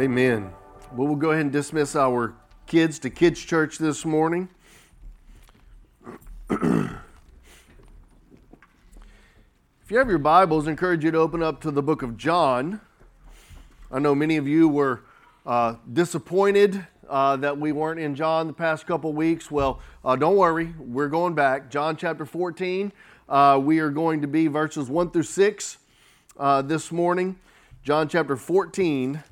Amen. Well, we'll go ahead and dismiss our kids to kids' church this morning. if you have your Bibles, I encourage you to open up to the book of John. I know many of you were uh, disappointed uh, that we weren't in John the past couple weeks. Well, uh, don't worry, we're going back. John chapter 14. Uh, we are going to be verses 1 through 6 uh, this morning. John chapter 14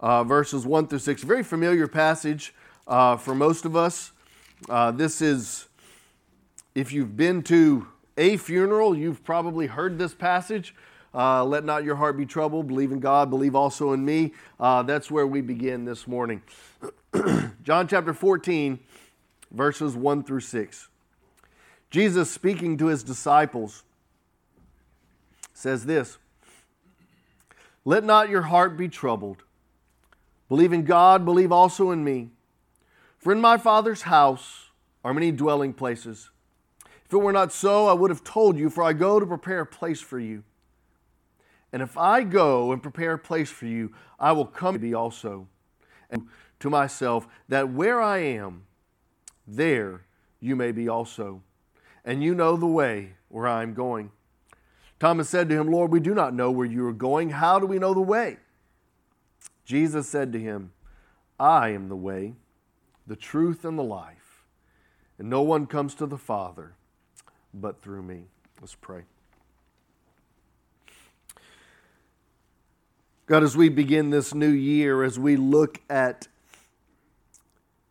uh, verses 1 through 6. Very familiar passage uh, for most of us. Uh, this is, if you've been to a funeral, you've probably heard this passage. Uh, Let not your heart be troubled. Believe in God, believe also in me. Uh, that's where we begin this morning. John chapter 14, verses 1 through 6. Jesus speaking to his disciples says this Let not your heart be troubled. Believe in God, believe also in me. For in my Father's house are many dwelling places. If it were not so, I would have told you, for I go to prepare a place for you. And if I go and prepare a place for you, I will come to thee also, and to myself, that where I am, there you may be also. And you know the way where I am going. Thomas said to him, Lord, we do not know where you are going. How do we know the way? Jesus said to him, I am the way, the truth, and the life, and no one comes to the Father but through me. Let's pray. God, as we begin this new year, as we look at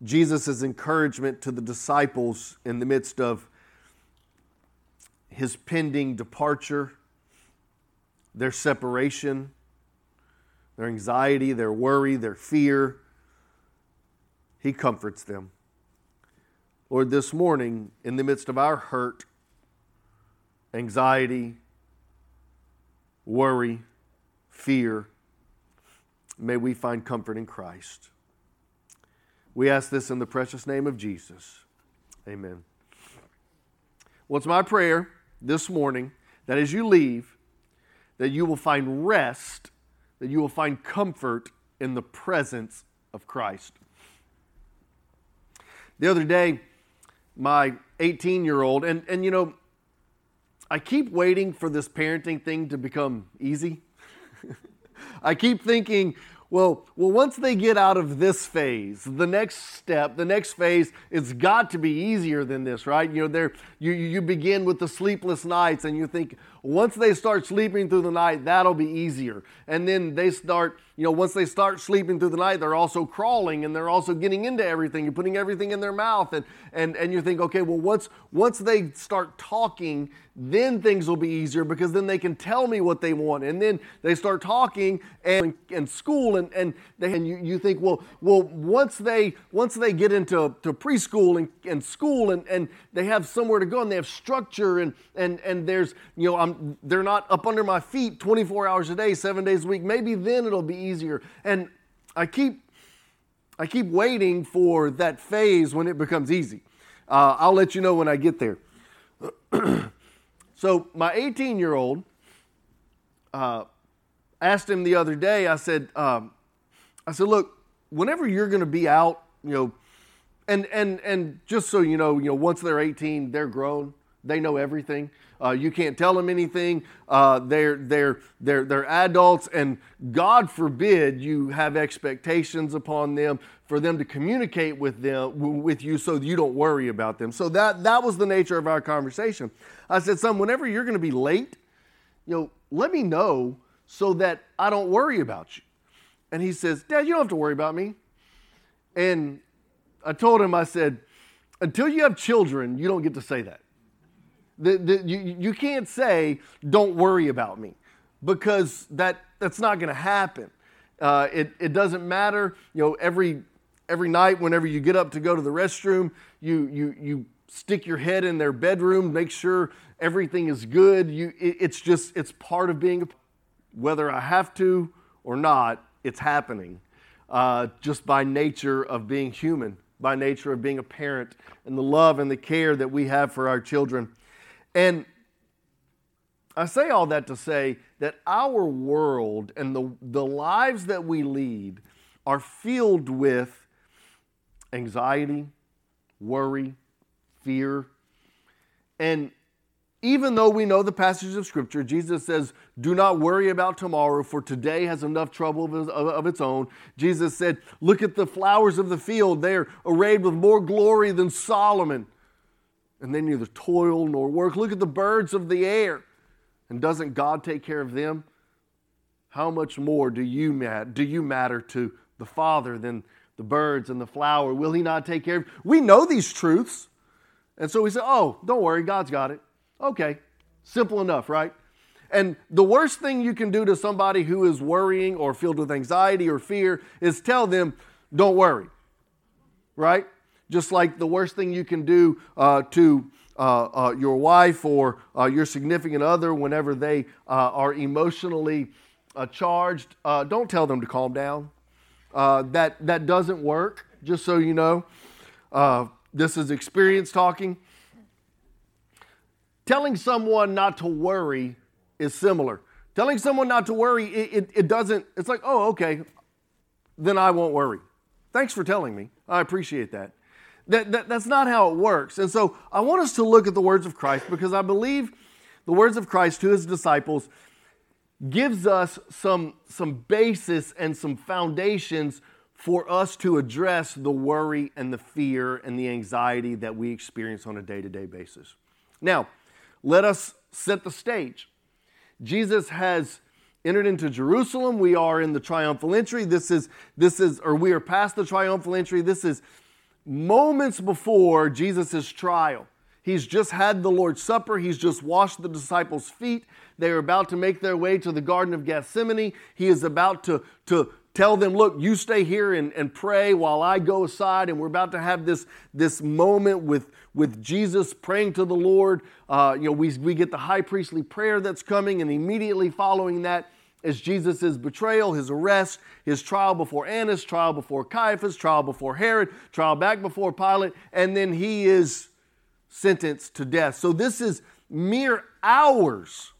Jesus' encouragement to the disciples in the midst of his pending departure, their separation, their anxiety, their worry, their fear. He comforts them. Lord, this morning, in the midst of our hurt, anxiety, worry, fear, may we find comfort in Christ. We ask this in the precious name of Jesus. Amen. Well, it's my prayer this morning that as you leave, that you will find rest that you will find comfort in the presence of Christ. The other day, my 18 year old, and, and you know, I keep waiting for this parenting thing to become easy. I keep thinking, well, well, once they get out of this phase, the next step, the next phase, it's got to be easier than this, right? You know, there you, you begin with the sleepless nights, and you think once they start sleeping through the night, that'll be easier. And then they start you know, once they start sleeping through the night, they're also crawling and they're also getting into everything and putting everything in their mouth. And, and, and you think, okay, well, once, once they start talking, then things will be easier because then they can tell me what they want. And then they start talking and, and school and, and, they, and you, you think, well, well, once they, once they get into to preschool and, and school and, and they have somewhere to go and they have structure and, and, and there's, you know, I'm, they're not up under my feet 24 hours a day, seven days a week, maybe then it'll be easier. And I keep I keep waiting for that phase when it becomes easy. Uh, I'll let you know when I get there. so my 18 year old uh, asked him the other day. I said, um, I said, look, whenever you're going to be out, you know, and and and just so you know, you know, once they're 18, they're grown. They know everything. Uh, you can't tell them anything. Uh, they're, they're, they're, they're adults, and God forbid you have expectations upon them for them to communicate with them with you so you don't worry about them. So that, that was the nature of our conversation. I said, son, whenever you're going to be late, you know, let me know so that I don't worry about you. And he says, Dad, you don't have to worry about me. And I told him, I said, until you have children, you don't get to say that. The, the, you, you can't say, don't worry about me, because that, that's not going to happen. Uh, it, it doesn't matter, you know, every, every night whenever you get up to go to the restroom, you, you, you stick your head in their bedroom, make sure everything is good. You, it, it's just, it's part of being, whether I have to or not, it's happening uh, just by nature of being human, by nature of being a parent, and the love and the care that we have for our children. And I say all that to say that our world and the, the lives that we lead are filled with anxiety, worry, fear. And even though we know the passages of Scripture, Jesus says, Do not worry about tomorrow, for today has enough trouble of, of, its own. Jesus said, Look at the flowers of the field. They are arrayed with more glory than Solomon. And they neither toil nor work. Look at the birds of the air. And doesn't God take care of them? How much more do you, mat- do you matter to the Father than the birds and the flower? Will He not take care of? you? We know these truths. And so we say, oh, don't worry, God's got it. Okay, simple enough, right? And the worst thing you can do to somebody who is worrying or filled with anxiety or fear is tell them, don't worry, right? Just like the worst thing you can do uh, to uh, uh, your wife or uh, your significant other whenever they uh, are emotionally uh, charged, don't tell them to calm down. that, that doesn't work, just so you know. this is experience talking. Telling someone not to worry is similar. Telling someone not to worry, it, it, it, doesn't, it's like, oh, okay, then I won't worry. Thanks for telling me. I appreciate that. That, that. That's not how it works. And so I want us to look at the words of Christ because I believe the words of Christ to his disciples gives us some, some basis and some foundations for us to address the worry and the fear and the anxiety that we experience on a day to day basis. Now, let us set the stage. Jesus has entered into Jerusalem. We are in the triumphal entry. This is, this is, or we are past the triumphal entry. This is moments before Jesus' trial. He's just had the Lord's Supper. He's just washed the disciples' feet. They are about to make their way to the Garden of Gethsemane. He is about to, to tell them, look, you stay here and, and pray while I go aside. And we're about to have this, this moment with, with Jesus praying to the Lord. Uh, you know, we, we get the high priestly prayer that's coming, and immediately following that is Jesus' betrayal, his arrest, his trial before Annas, trial before Caiaphas, trial before Herod, trial back before Pilate, and then he is sentenced to death. So this is mere hours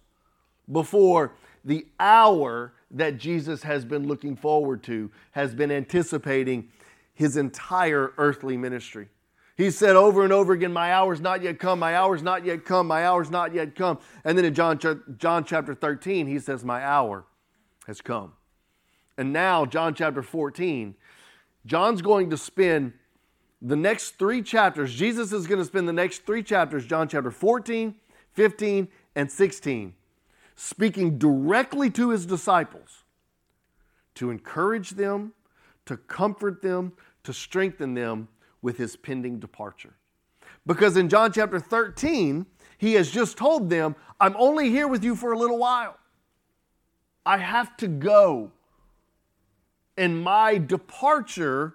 before the hour that Jesus has been looking forward to, has been anticipating his entire earthly ministry. He said over and over again, My hour's not yet come, my hour's not yet come, my hour's not yet come. And then in John, John chapter 13, he says, My hour has come. And now, John chapter 14, John's going to spend the next three chapters, Jesus is going to spend the next three chapters, John chapter 14, 15, and 16, speaking directly to his disciples to encourage them, to comfort them, to strengthen them with his pending departure. Because in John chapter 13, he has just told them, I'm only here with you for a little while. I have to go. And my departure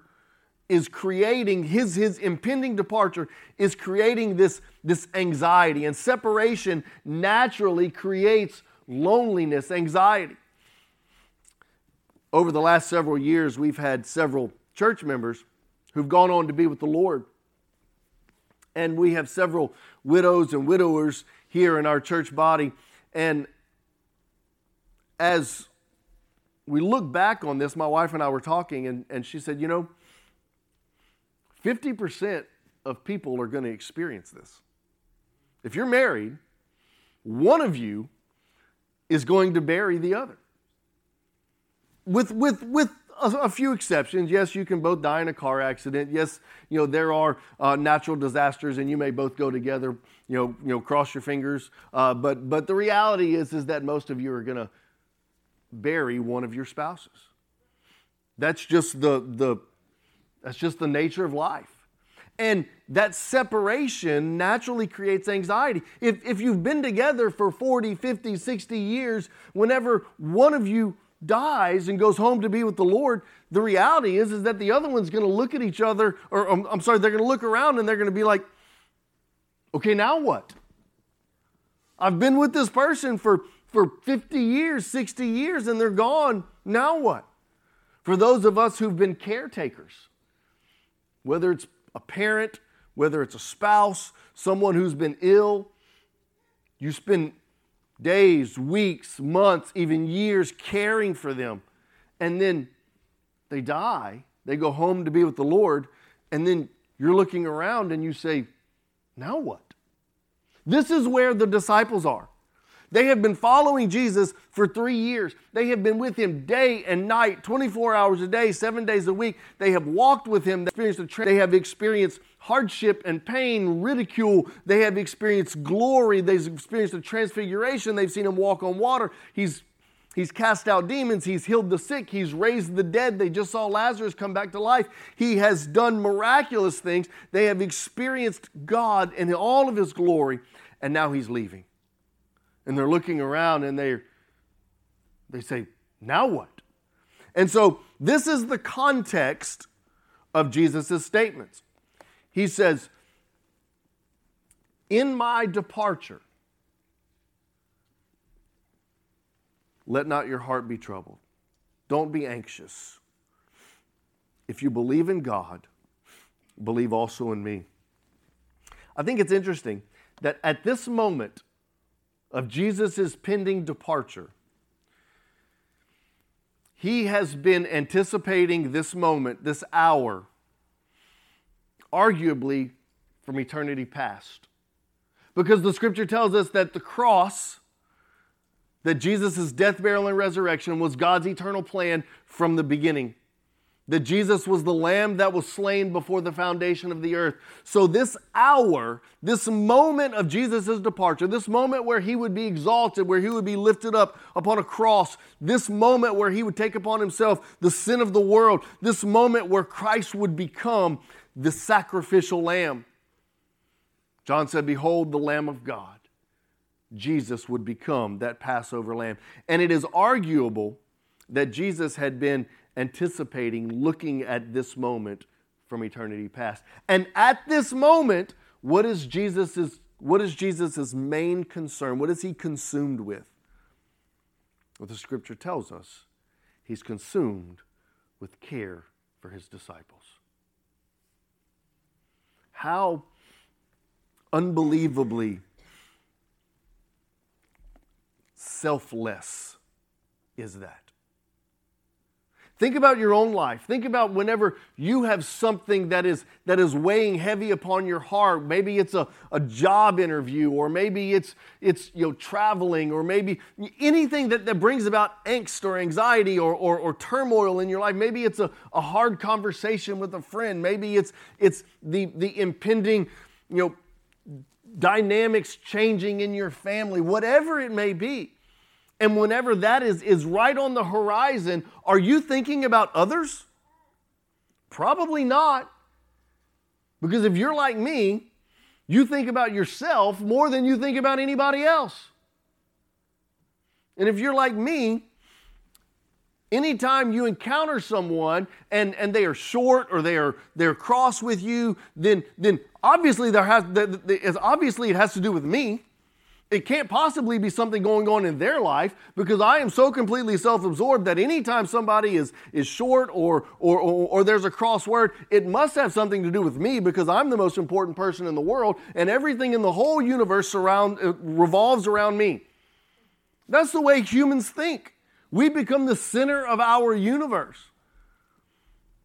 is creating his his impending departure is creating this this anxiety and separation naturally creates loneliness, anxiety. Over the last several years, we've had several church members who've gone on to be with the Lord. And we have several widows and widowers here in our church body. And as we look back on this, my wife and I were talking, and, and she said, You know, 50% of people are going to experience this. If you're married, one of you is going to bury the other. With, with, with a, a, few exceptions. Yes, you can both die in a car accident. Yes, you know, there are uh, natural disasters and you may both go together, you know, you know cross your fingers. Uh, but, but the reality is, is that most of you are going to bury one of your spouses. That's just the, the, that's just the nature of life. And that separation naturally creates anxiety. If, if you've been together for 40, 50, 60 years, whenever one of you dies and goes home to be with the Lord, the reality is, is that the other one's going to look at each other, or um, I'm sorry, they're going to look around and they're going to be like, okay, now what? I've been with this person for, for 50 years, 60 years, and they're gone. Now what? For those of us who've been caretakers, whether it's a parent, whether it's a spouse, someone who's been ill, you spend days, weeks, months, even years caring for them. And then they die, they go home to be with the Lord, and then you're looking around and you say, now what? This is where the disciples are. They have been following Jesus for three years. They have been with him day and night, 24 hours a day, seven days a week. They have walked with him. They, experienced tra- they have experienced hardship and pain, ridicule. They have experienced glory. They've experienced a transfiguration. They've seen him walk on water. He's He's cast out demons. He's healed the sick. He's raised the dead. They just saw Lazarus come back to life. He has done miraculous things. They have experienced God in all of His glory, and now He's leaving and they're looking around and they they say, "Now what?" And so this is the context of Jesus' statements. He says, "In my departure, let not your heart be troubled. Don't be anxious. If you believe in God, believe also in me." I think it's interesting that at this moment of Jesus' pending departure, he has been anticipating this moment, this hour, arguably from eternity past. Because the scripture tells us that the cross, that Jesus' death, burial, and resurrection was God's eternal plan from the beginning that Jesus was the lamb that was slain before the foundation of the earth. So, this hour, this moment of Jesus' departure, this moment where he would be exalted, where he would be lifted up upon a cross, this moment where he would take upon himself the sin of the world, this moment where Christ would become the sacrificial lamb. John said, Behold, the Lamb of God. Jesus would become that Passover lamb. And it is arguable that Jesus had been anticipating, looking at this moment from eternity past. And at this moment, what is Jesus's what is Jesus's main concern? What is he consumed with? What the scripture tells us, he's consumed with care for his disciples. How unbelievably selfless is that? Think about your own life. Think about whenever you have something that is, that is weighing heavy upon your heart. Maybe it's a, a job interview, or maybe it's, it's you know, traveling, or maybe anything that, that brings about angst or anxiety or, or, or turmoil in your life. Maybe it's a, a hard conversation with a friend. Maybe it's, it's the, the impending you know, dynamics changing in your family, whatever it may be. And whenever that is, is right on the horizon, are you thinking about others? Probably not. Because if you're like me, you think about yourself more than you think about anybody else. And if you're like me, anytime you encounter someone and, and they are short or they are they're cross with you, then then obviously there has the obviously it has to do with me it can't possibly be something going on in their life because I am so completely self-absorbed that anytime somebody is, is short or, or, or, or, there's a crossword, it must have something to do with me because I'm the most important person in the world and everything in the whole universe surround, uh, revolves around me. That's the way humans think. We become the center of our universe.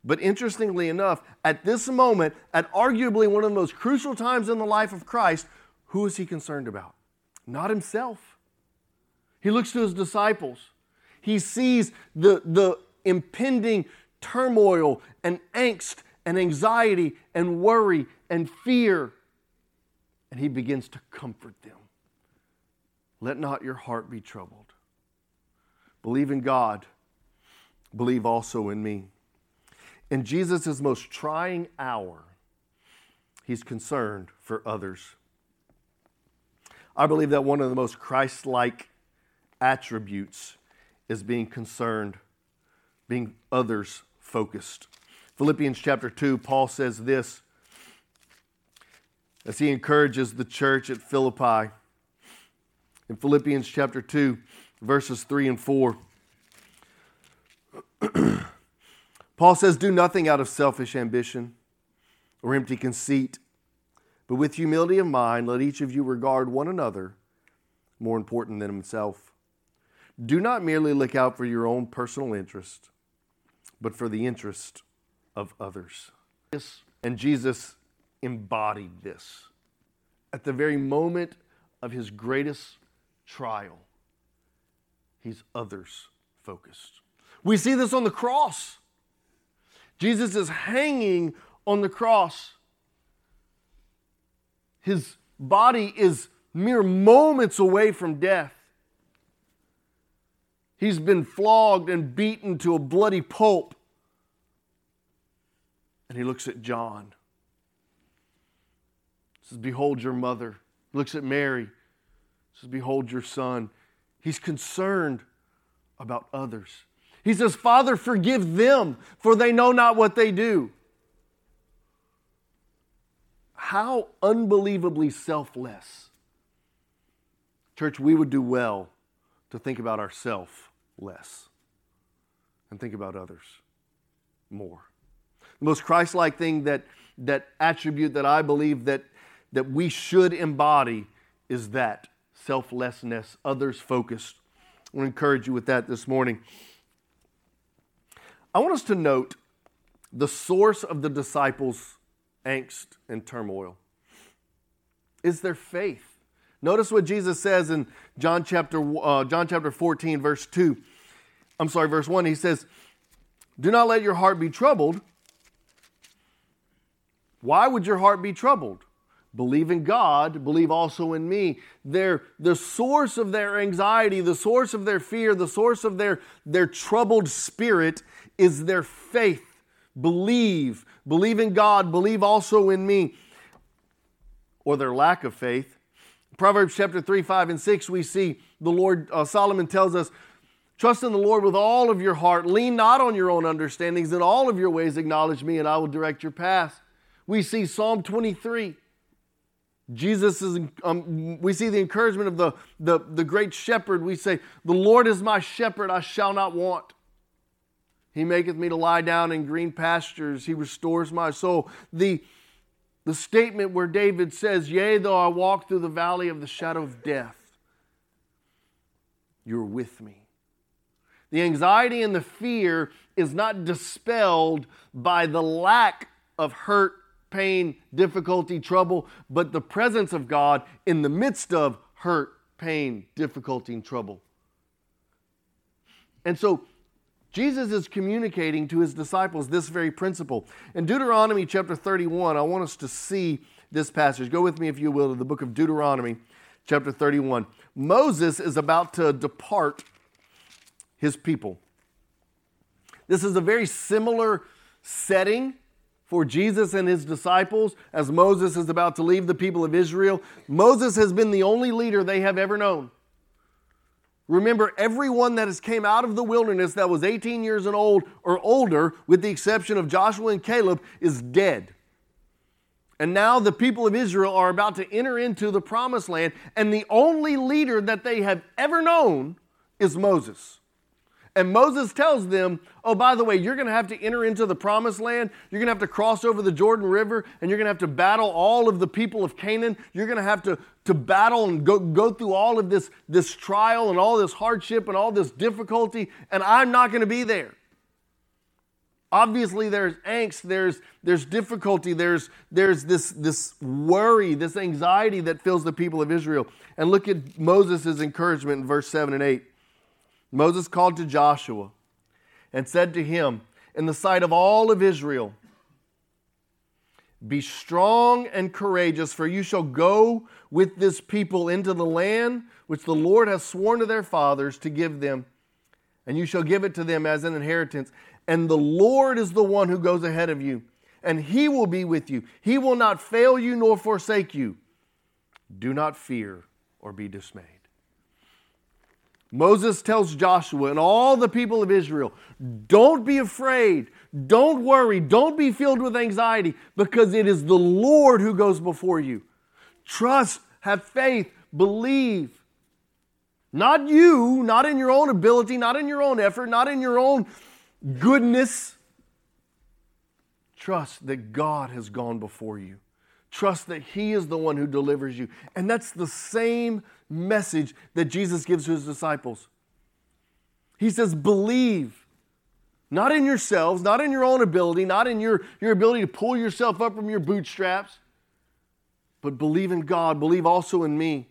But interestingly enough, at this moment, at arguably one of the most crucial times in the life of Christ, who is he concerned about? Not himself. He looks to his disciples. He sees the, the impending turmoil and angst and anxiety and worry and fear, and he begins to comfort them. Let not your heart be troubled. Believe in God, believe also in me. In Jesus' most trying hour, he's concerned for others. I believe that one of the most Christ like attributes is being concerned, being others focused. Philippians chapter 2, Paul says this as he encourages the church at Philippi. In Philippians chapter 2, verses 3 and 4, Paul says, Do nothing out of selfish ambition or empty conceit but with humility of mind, let each of you regard one another more important than himself. Do not merely look out for your own personal interest, but for the interest of others. And Jesus embodied this at the very moment of his greatest trial. He's others focused. We see this on the cross. Jesus is hanging on the cross. His body is mere moments away from death. He's been flogged and beaten to a bloody pulp. And he looks at John. He says, Behold your mother. He looks at Mary. He says, Behold your son. He's concerned about others. He says, Father, forgive them, for they know not what they do. How unbelievably selfless. Church, we would do well to think about ourselves less and think about others more. The most Christ like thing that, that attribute that I believe that, that we should embody is that selflessness, others focused. I want to encourage you with that this morning. I want us to note the source of the disciples' angst and turmoil is their faith. Notice what Jesus says in John chapter, uh, John chapter 14, verse 2. I'm sorry, verse 1. He says, Do not let your heart be troubled. Why would your heart be troubled? believe in God, believe also in me. Their, the source of their anxiety, the source of their fear, the source of their, their troubled spirit is their faith. Believe. Believe in God, believe also in me. Or their lack of faith. Proverbs chapter 3, 5, and 6, we see the Lord, uh, Solomon tells us, Trust in the Lord with all of your heart. Lean not on your own understandings. In all of your ways acknowledge me, and I will direct your path. We see Psalm 23. Jesus is, um, we see the encouragement of the, the, the great shepherd. We say, The Lord is my shepherd, I shall not want. He maketh me to lie down in green pastures, He restores my soul. The, the statement where David says, Yea, though I walk through the valley of the shadow of death, you're with me. The anxiety and the fear is not dispelled by the lack of hurt pain, difficulty, trouble, but the presence of God in the midst of hurt, pain, difficulty, and trouble. And so Jesus is communicating to his disciples this very principle. In Deuteronomy chapter 31, I want us to see this passage. Go with me, if you will, to the book of Deuteronomy, chapter 31. Moses is about to depart his people. This is a very similar setting for Jesus and his disciples as Moses is about to leave the people of Israel. Moses has been the only leader they have ever known. Remember, everyone that has came out of the wilderness that was 18 years and old or older, with the exception of Joshua and Caleb, is dead. And now the people of Israel are about to enter into the promised land, and the only leader that they have ever known is Moses. And Moses tells them, oh, by the way, you're going to have to enter into the promised land. You're going to have to cross over the Jordan River, and you're going to have to battle all of the people of Canaan. You're going to have to, to battle and go, go through all of this, this trial and all this hardship and all this difficulty, and I'm not going to be there. Obviously, there's angst, there's, there's difficulty, there's, there's this, this worry, this anxiety that fills the people of Israel. And look at Moses' encouragement in verse 7 and 8. Moses called to Joshua and said to him, In the sight of all of Israel, be strong and courageous, for you shall go with this people into the land which the Lord has sworn to their fathers to give them, and you shall give it to them as an inheritance. And the Lord is the one who goes ahead of you, and he will be with you. He will not fail you nor forsake you. Do not fear or be dismayed. Moses tells Joshua and all the people of Israel don't be afraid, don't worry, don't be filled with anxiety, because it is the Lord who goes before you. Trust, have faith, believe. Not you, not in your own ability, not in your own effort, not in your own goodness. Trust that God has gone before you. Trust that He is the one who delivers you. And that's the same message that Jesus gives to His disciples. He says, Believe. Not in yourselves, not in your own ability, not in your, your ability to pull yourself up from your bootstraps, but believe in God. Believe also in me.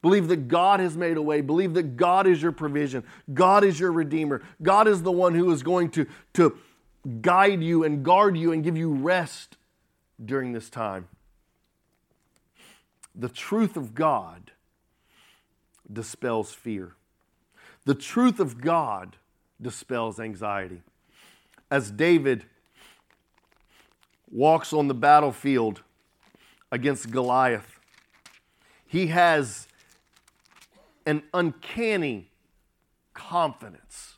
Believe that God has made a way. Believe that God is your provision. God is your redeemer. God is the one who is going to, to guide you and guard you and give you rest during this time. The truth of God dispels fear. The truth of God dispels anxiety. As David walks on the battlefield against Goliath, he has an uncanny confidence.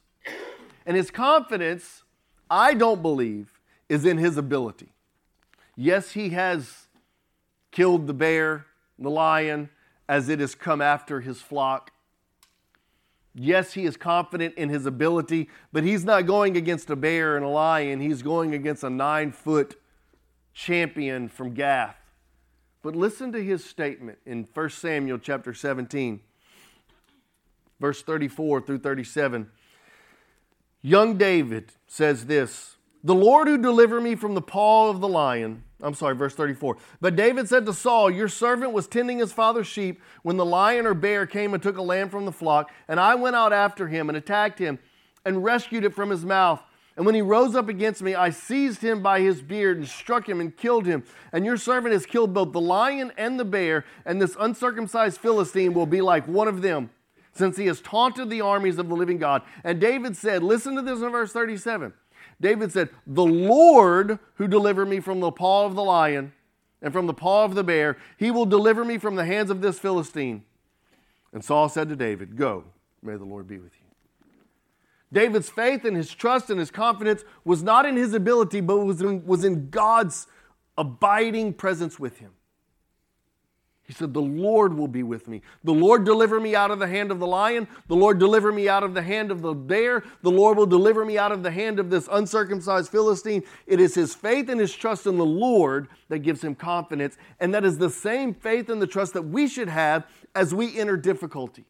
And his confidence, I don't believe, is in his ability. Yes, he has killed the bear, the lion, as it has come after his flock. Yes, he is confident in his ability, but he's not going against a bear and a lion. He's going against a nine foot champion from Gath. But listen to his statement in 1 Samuel chapter 17, verse 34 through 37. Young David says this The Lord who delivered me from the paw of the lion I'm sorry, verse 34. But David said to Saul, Your servant was tending his father's sheep when the lion or bear came and took a lamb from the flock, and I went out after him and attacked him and rescued it from his mouth. And when he rose up against me, I seized him by his beard and struck him and killed him. And your servant has killed both the lion and the bear, and this uncircumcised Philistine will be like one of them, since he has taunted the armies of the living God. And David said, Listen to this in verse 37. David said, The Lord who delivered me from the paw of the lion and from the paw of the bear, he will deliver me from the hands of this Philistine. And Saul said to David, Go, may the Lord be with you. David's faith and his trust and his confidence was not in his ability, but was in, was in God's abiding presence with him. He said, The Lord will be with me. The Lord deliver me out of the hand of the lion. The Lord deliver me out of the hand of the bear. The Lord will deliver me out of the hand of this uncircumcised Philistine. It is his faith and his trust in the Lord that gives him confidence. And that is the same faith and the trust that we should have as we enter difficulty.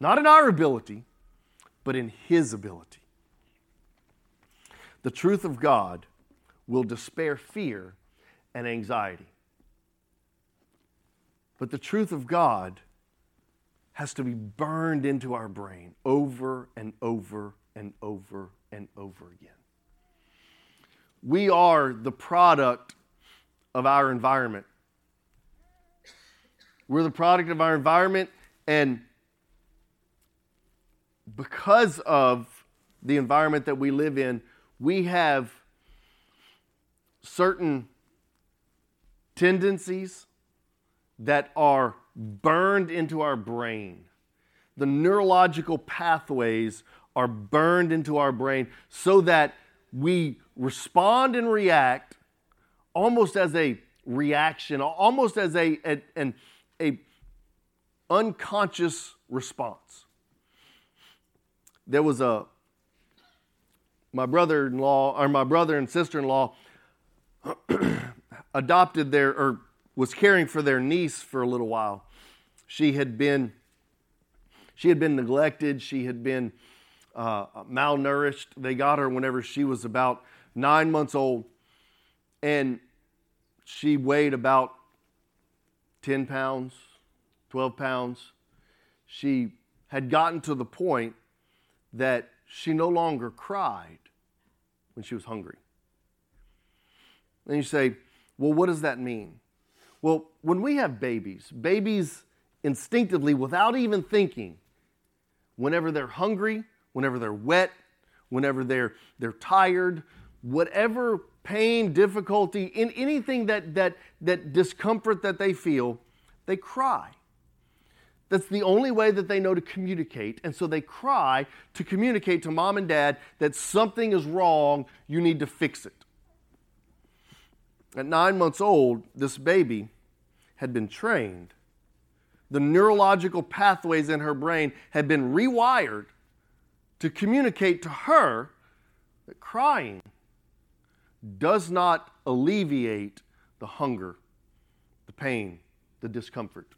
Not in our ability, but in his ability. The truth of God will despair fear and anxiety. But the truth of God has to be burned into our brain over and over and over and over again. We are the product of our environment. We're the product of our environment, and because of the environment that we live in, we have certain tendencies that are burned into our brain. The neurological pathways are burned into our brain so that we respond and react almost as a reaction, almost as a, a, an a unconscious response. There was a my brother-in-law or my brother and sister-in-law adopted their or was caring for their niece for a little while. She had been she had been neglected. She had been uh, malnourished. They got her whenever she was about nine months old, and she weighed about ten pounds, twelve pounds. She had gotten to the point that she no longer cried when she was hungry. And you say, well, what does that mean? Well, when we have babies, babies instinctively, without even thinking, whenever they're hungry, whenever they're wet, whenever they're, they're tired, whatever pain, difficulty, in anything that, that, that discomfort that they feel, they cry. That's the only way that they know to communicate. And so they cry to communicate to mom and dad that something is wrong, you need to fix it. At nine months old, this baby had been trained. The neurological pathways in her brain had been rewired to communicate to her that crying does not alleviate the hunger, the pain, the discomfort.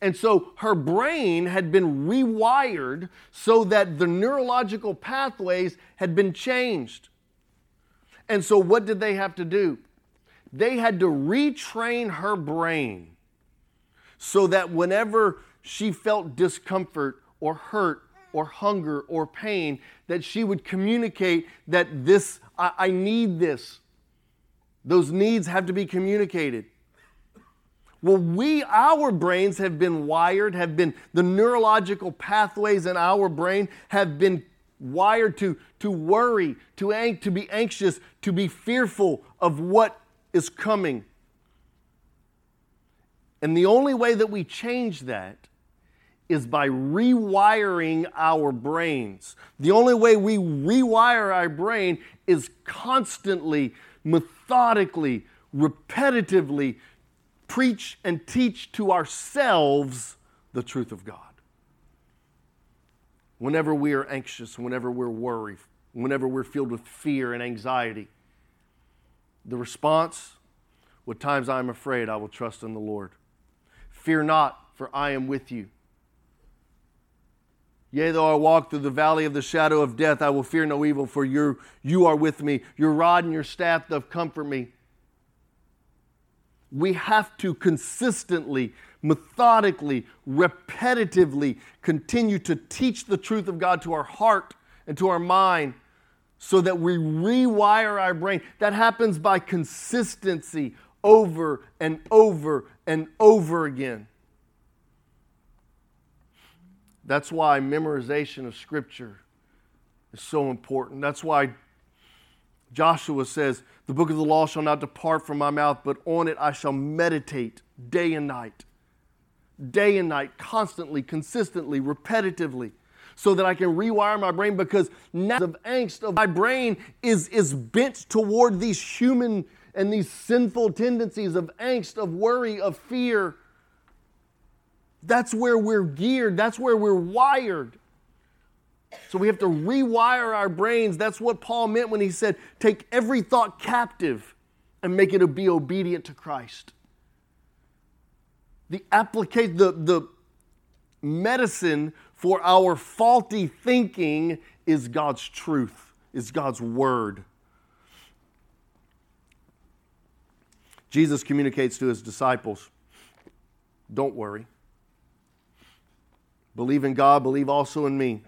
And so her brain had been rewired so that the neurological pathways had been changed. And so, what did they have to do? They had to retrain her brain so that whenever she felt discomfort or hurt or hunger or pain, that she would communicate that this, I, I need this. Those needs have to be communicated. Well, we, our brains have been wired, have been, the neurological pathways in our brain have been wired to, to worry, to, ang- to be anxious, to be fearful of what is coming. And the only way that we change that is by rewiring our brains. The only way we rewire our brain is constantly, methodically, repetitively preach and teach to ourselves the truth of God. Whenever we are anxious, whenever we're worried, whenever we're filled with fear and anxiety, the response, what times I am afraid, I will trust in the Lord. Fear not, for I am with you. Yea, though I walk through the valley of the shadow of death, I will fear no evil, for you you are with me. Your rod and your staff doth comfort me we have to consistently, methodically, repetitively continue to teach the truth of God to our heart and to our mind so that we rewire our brain. That happens by consistency over and over and over again. That's why memorization of Scripture is so important. That's why Joshua says, The book of the law shall not depart from my mouth, but on it I shall meditate day and night. Day and night, constantly, consistently, repetitively, so that I can rewire my brain because now of angst of my brain is, is bent toward these human and these sinful tendencies of angst, of worry, of fear. That's where we're geared, that's where we're wired. So we have to rewire our brains. That's what Paul meant when he said, take every thought captive and make it be obedient to Christ. The application, the, the medicine for our faulty thinking is God's truth, is God's word. Jesus communicates to his disciples don't worry. Believe in God, believe also in me.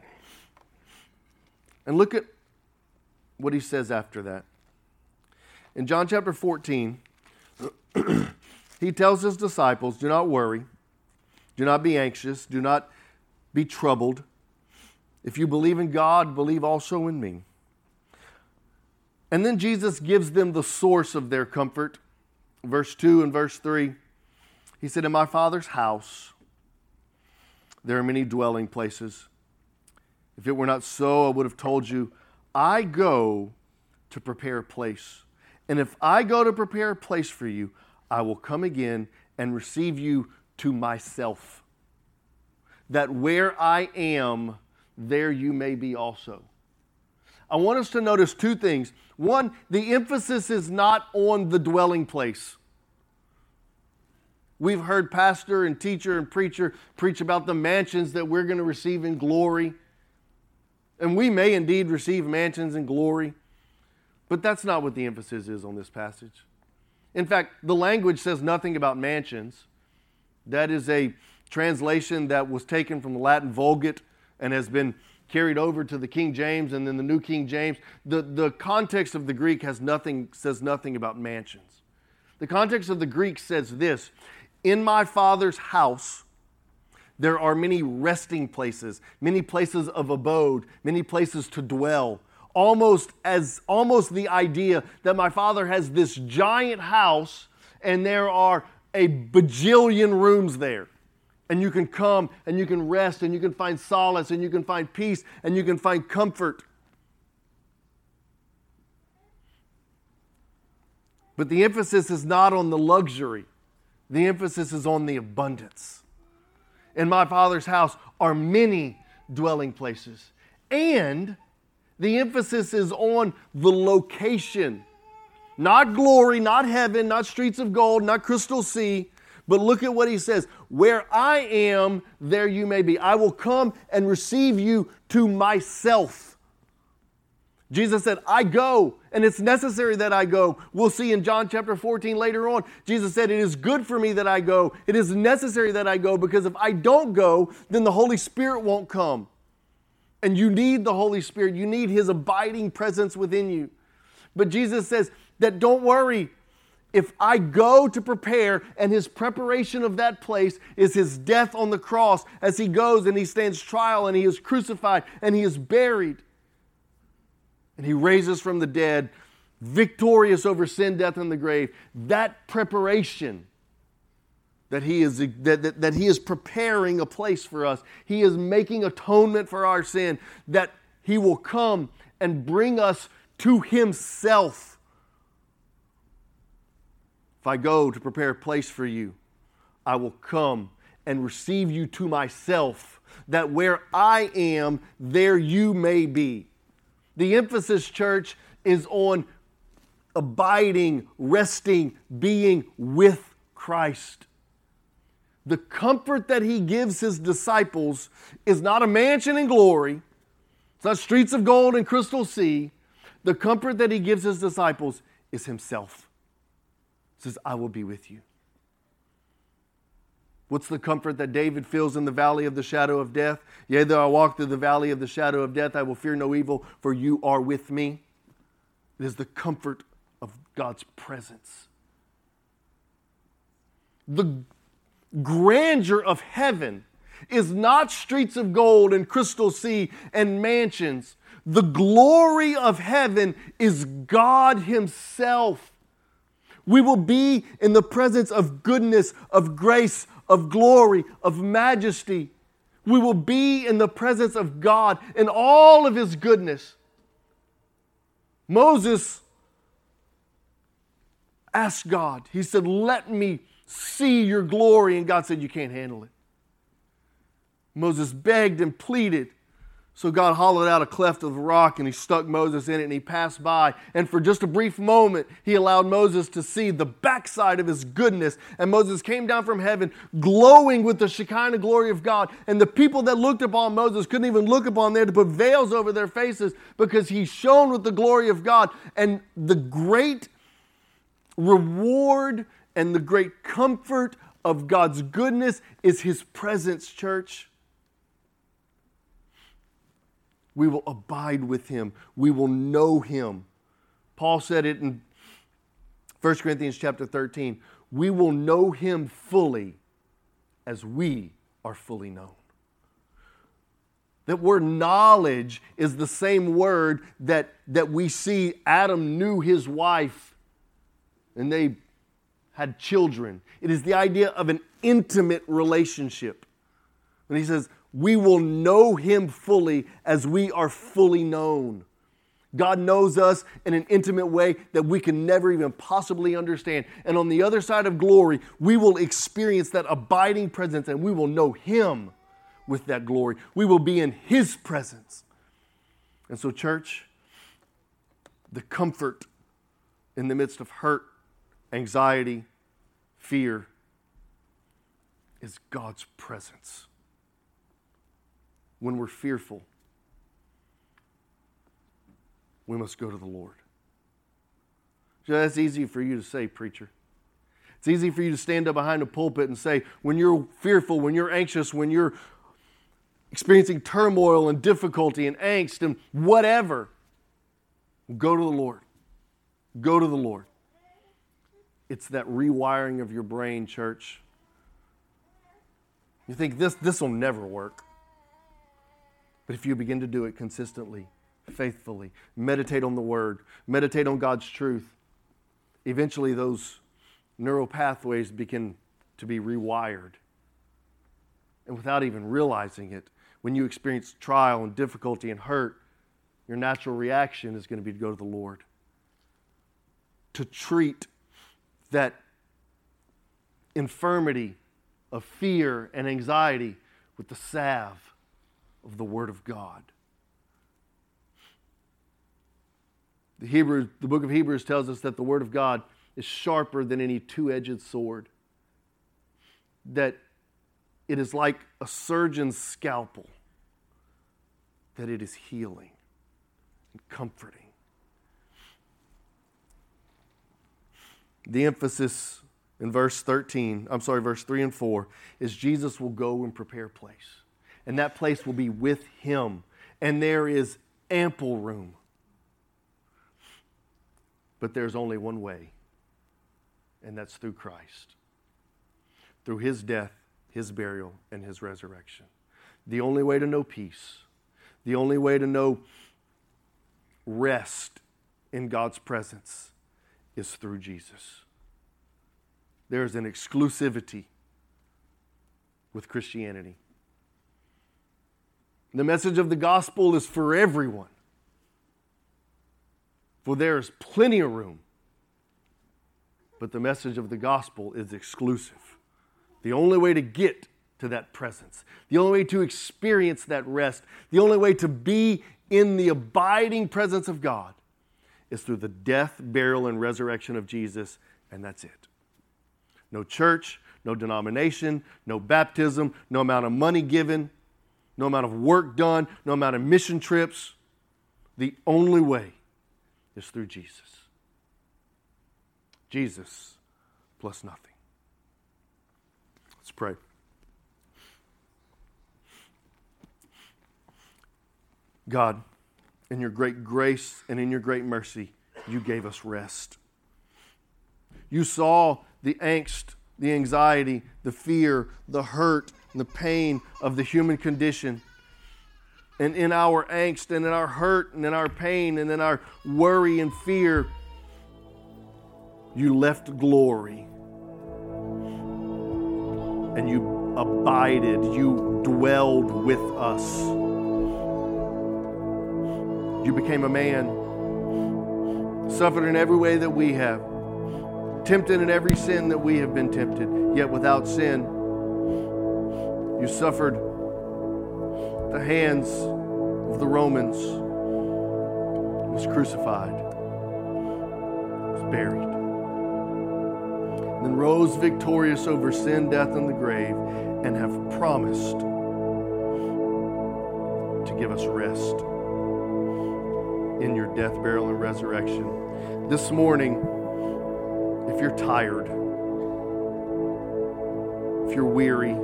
And look at what he says after that. In John chapter 14, he tells his disciples, Do not worry, do not be anxious, do not be troubled. If you believe in God, believe also in me. And then Jesus gives them the source of their comfort. Verse 2 and verse 3. He said, In my Father's house there are many dwelling places. If it were not so, I would have told you, I go to prepare a place. And if I go to prepare a place for you, I will come again and receive you to myself. That where I am, there you may be also. I want us to notice two things. One, the emphasis is not on the dwelling place. We've heard pastor and teacher and preacher preach about the mansions that we're going to receive in glory. And we may indeed receive mansions in glory, but that's not what the emphasis is on this passage. In fact, the language says nothing about mansions. That is a translation that was taken from the Latin Vulgate and has been carried over to the King James and then the New King James. The, the context of the Greek has nothing, says nothing about mansions. The context of the Greek says this In my Father's house there are many resting places, many places of abode, many places to dwell. Almost as almost the idea that my father has this giant house and there are a bajillion rooms there. And you can come and you can rest and you can find solace and you can find peace and you can find comfort. But the emphasis is not on the luxury, the emphasis is on the abundance in my Father's house are many dwelling places. And the emphasis is on the location. Not glory, not heaven, not streets of gold, not crystal sea. But look at what he says Where I am, there you may be. I will come and receive you to myself. Jesus said, I go, and it's necessary that I go. We'll see in John chapter 14 later on. Jesus said, It is good for me that I go. It is necessary that I go because if I don't go, then the Holy Spirit won't come. And you need the Holy Spirit, you need His abiding presence within you. But Jesus says that don't worry. If I go to prepare, and his preparation of that place is his death on the cross as he goes and he stands trial and he is crucified and he is buried and he raises from the dead, victorious over sin, death, and the grave. That preparation that he is that, that, that he is preparing a place for us he is making atonement for our sin that he will come and bring us to himself i go to prepare a place for you i will come and receive you to myself that where i am there you may be the emphasis, church, is on abiding, resting, being with Christ. The comfort that he gives his disciples is not a mansion in glory, it's not streets of gold and crystal sea. The comfort that he gives his disciples is himself. Says, I will be with you. What's the comfort that David feels in the valley of the shadow of death? Yea, though I walk through the valley of the shadow of death, I will fear no evil, for you are with me. It is the comfort of God's presence. The grandeur of heaven is not streets of gold and crystal sea and mansions. The glory of heaven is God Himself. We will be in the presence of goodness, of grace, of glory, of majesty. We will be in the presence of God in all of His goodness. Moses asked God, he said, Let me see your glory. And God said, You can't handle it. Moses begged and pleaded. So God hollowed out a cleft of the rock and he stuck Moses in it and he passed by. And for just a brief moment, he allowed Moses to see the backside of his goodness. And Moses came down from heaven glowing with the Shekinah glory of God. And the people that looked upon Moses couldn't even look upon there to put veils over their faces because he shone with the glory of God. And the great reward and the great comfort of God's goodness is his presence, church. We will abide with him. We will know him. Paul said it in 1 Corinthians chapter 13. We will know him fully as we are fully known. That word knowledge is the same word that, that we see Adam knew his wife and they had children. It is the idea of an intimate relationship. When he says, we will know him fully as we are fully known. God knows us in an intimate way that we can never even possibly understand. And on the other side of glory, we will experience that abiding presence and we will know Him with that glory. We will be in His presence. And so, church, the comfort in the midst of hurt, anxiety, fear is God's presence when we're fearful, we must go to the Lord. So that's easy for you to say, preacher. It's easy for you to stand up behind a pulpit and say, when you're fearful, when you're anxious, when you're experiencing turmoil and difficulty and angst and whatever, go to the Lord. Go to the Lord. It's that rewiring of your brain, church. You think this this will never work. But if you begin to do it consistently, faithfully, meditate on the Word, meditate on God's truth, eventually those neural pathways begin to be rewired. And without even realizing it, when you experience trial and difficulty and hurt, your natural reaction is going to be to go to the Lord. To treat that infirmity of fear and anxiety with the salve of the Word of God. The, Hebrews, the book of Hebrews tells us that the Word of God is sharper than any two edged sword, that it is like a surgeon's scalpel, that it is healing and comforting. The emphasis in verse 13, I'm sorry, verse 3 and 4, is Jesus will go and prepare a place. And that place will be with him. And there is ample room. But there's only one way, and that's through Christ. Through his death, his burial, and his resurrection. The only way to know peace, the only way to know rest in God's presence is through Jesus. There's an exclusivity with Christianity. The message of the gospel is for everyone. For there is plenty of room. But the message of the gospel is exclusive. The only way to get to that presence, the only way to experience that rest, the only way to be in the abiding presence of God is through the death, burial, and resurrection of Jesus, and that's it. No church, no denomination, no baptism, no amount of money given, no amount of work done, no amount of mission trips. The only way is through Jesus. Jesus plus nothing. Let's pray. God, in your great grace and in your great mercy, you gave us rest. You saw the angst, the anxiety, the fear, the hurt, the pain of the human condition. And in our angst and in our hurt and in our pain and in our worry and fear, you left glory. And you abided, you dwelled with us. You became a man, suffered in every way that we have, tempted in every sin that we have been tempted, yet without sin. You suffered the hands of the Romans, was crucified, was buried, and then rose victorious over sin, death, and the grave, and have promised to give us rest in your death, burial, and resurrection. This morning, if you're tired, if you're weary,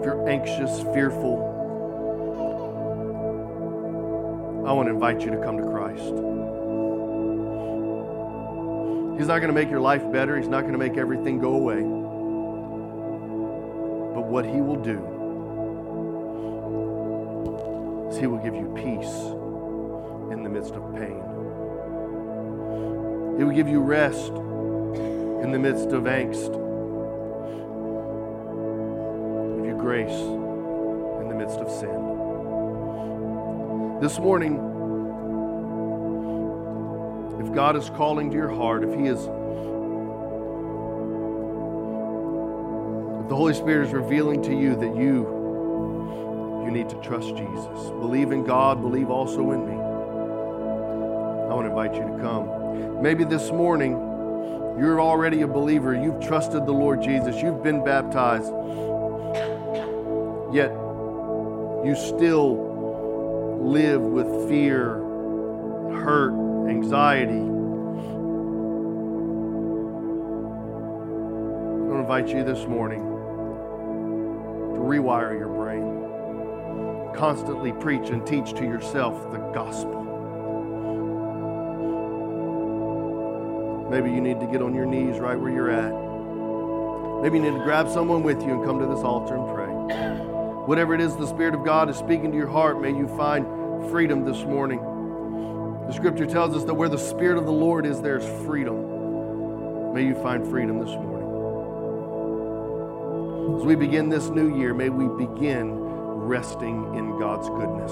if you're anxious, fearful, I want to invite you to come to Christ. He's not going to make your life better, He's not going to make everything go away. But what He will do is He will give you peace in the midst of pain. He will give you rest in the midst of angst. Grace in the midst of sin. This morning, if God is calling to your heart, if He is, if the Holy Spirit is revealing to you that you you need to trust Jesus. Believe in God, believe also in me. I want to invite you to come. Maybe this morning you're already a believer. You've trusted the Lord Jesus. You've been baptized. Yet you still live with fear, hurt, anxiety. I want to invite you this morning to rewire your brain. Constantly preach and teach to yourself the gospel. Maybe you need to get on your knees right where you're at. Maybe you need to grab someone with you and come to this altar and pray. Whatever it is the Spirit of God is speaking to your heart, may you find freedom this morning. The scripture tells us that where the Spirit of the Lord is, there's freedom. May you find freedom this morning. As we begin this new year, may we begin resting in God's goodness.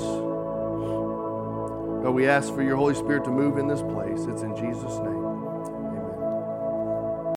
God, we ask for your Holy Spirit to move in this place. It's in Jesus' name.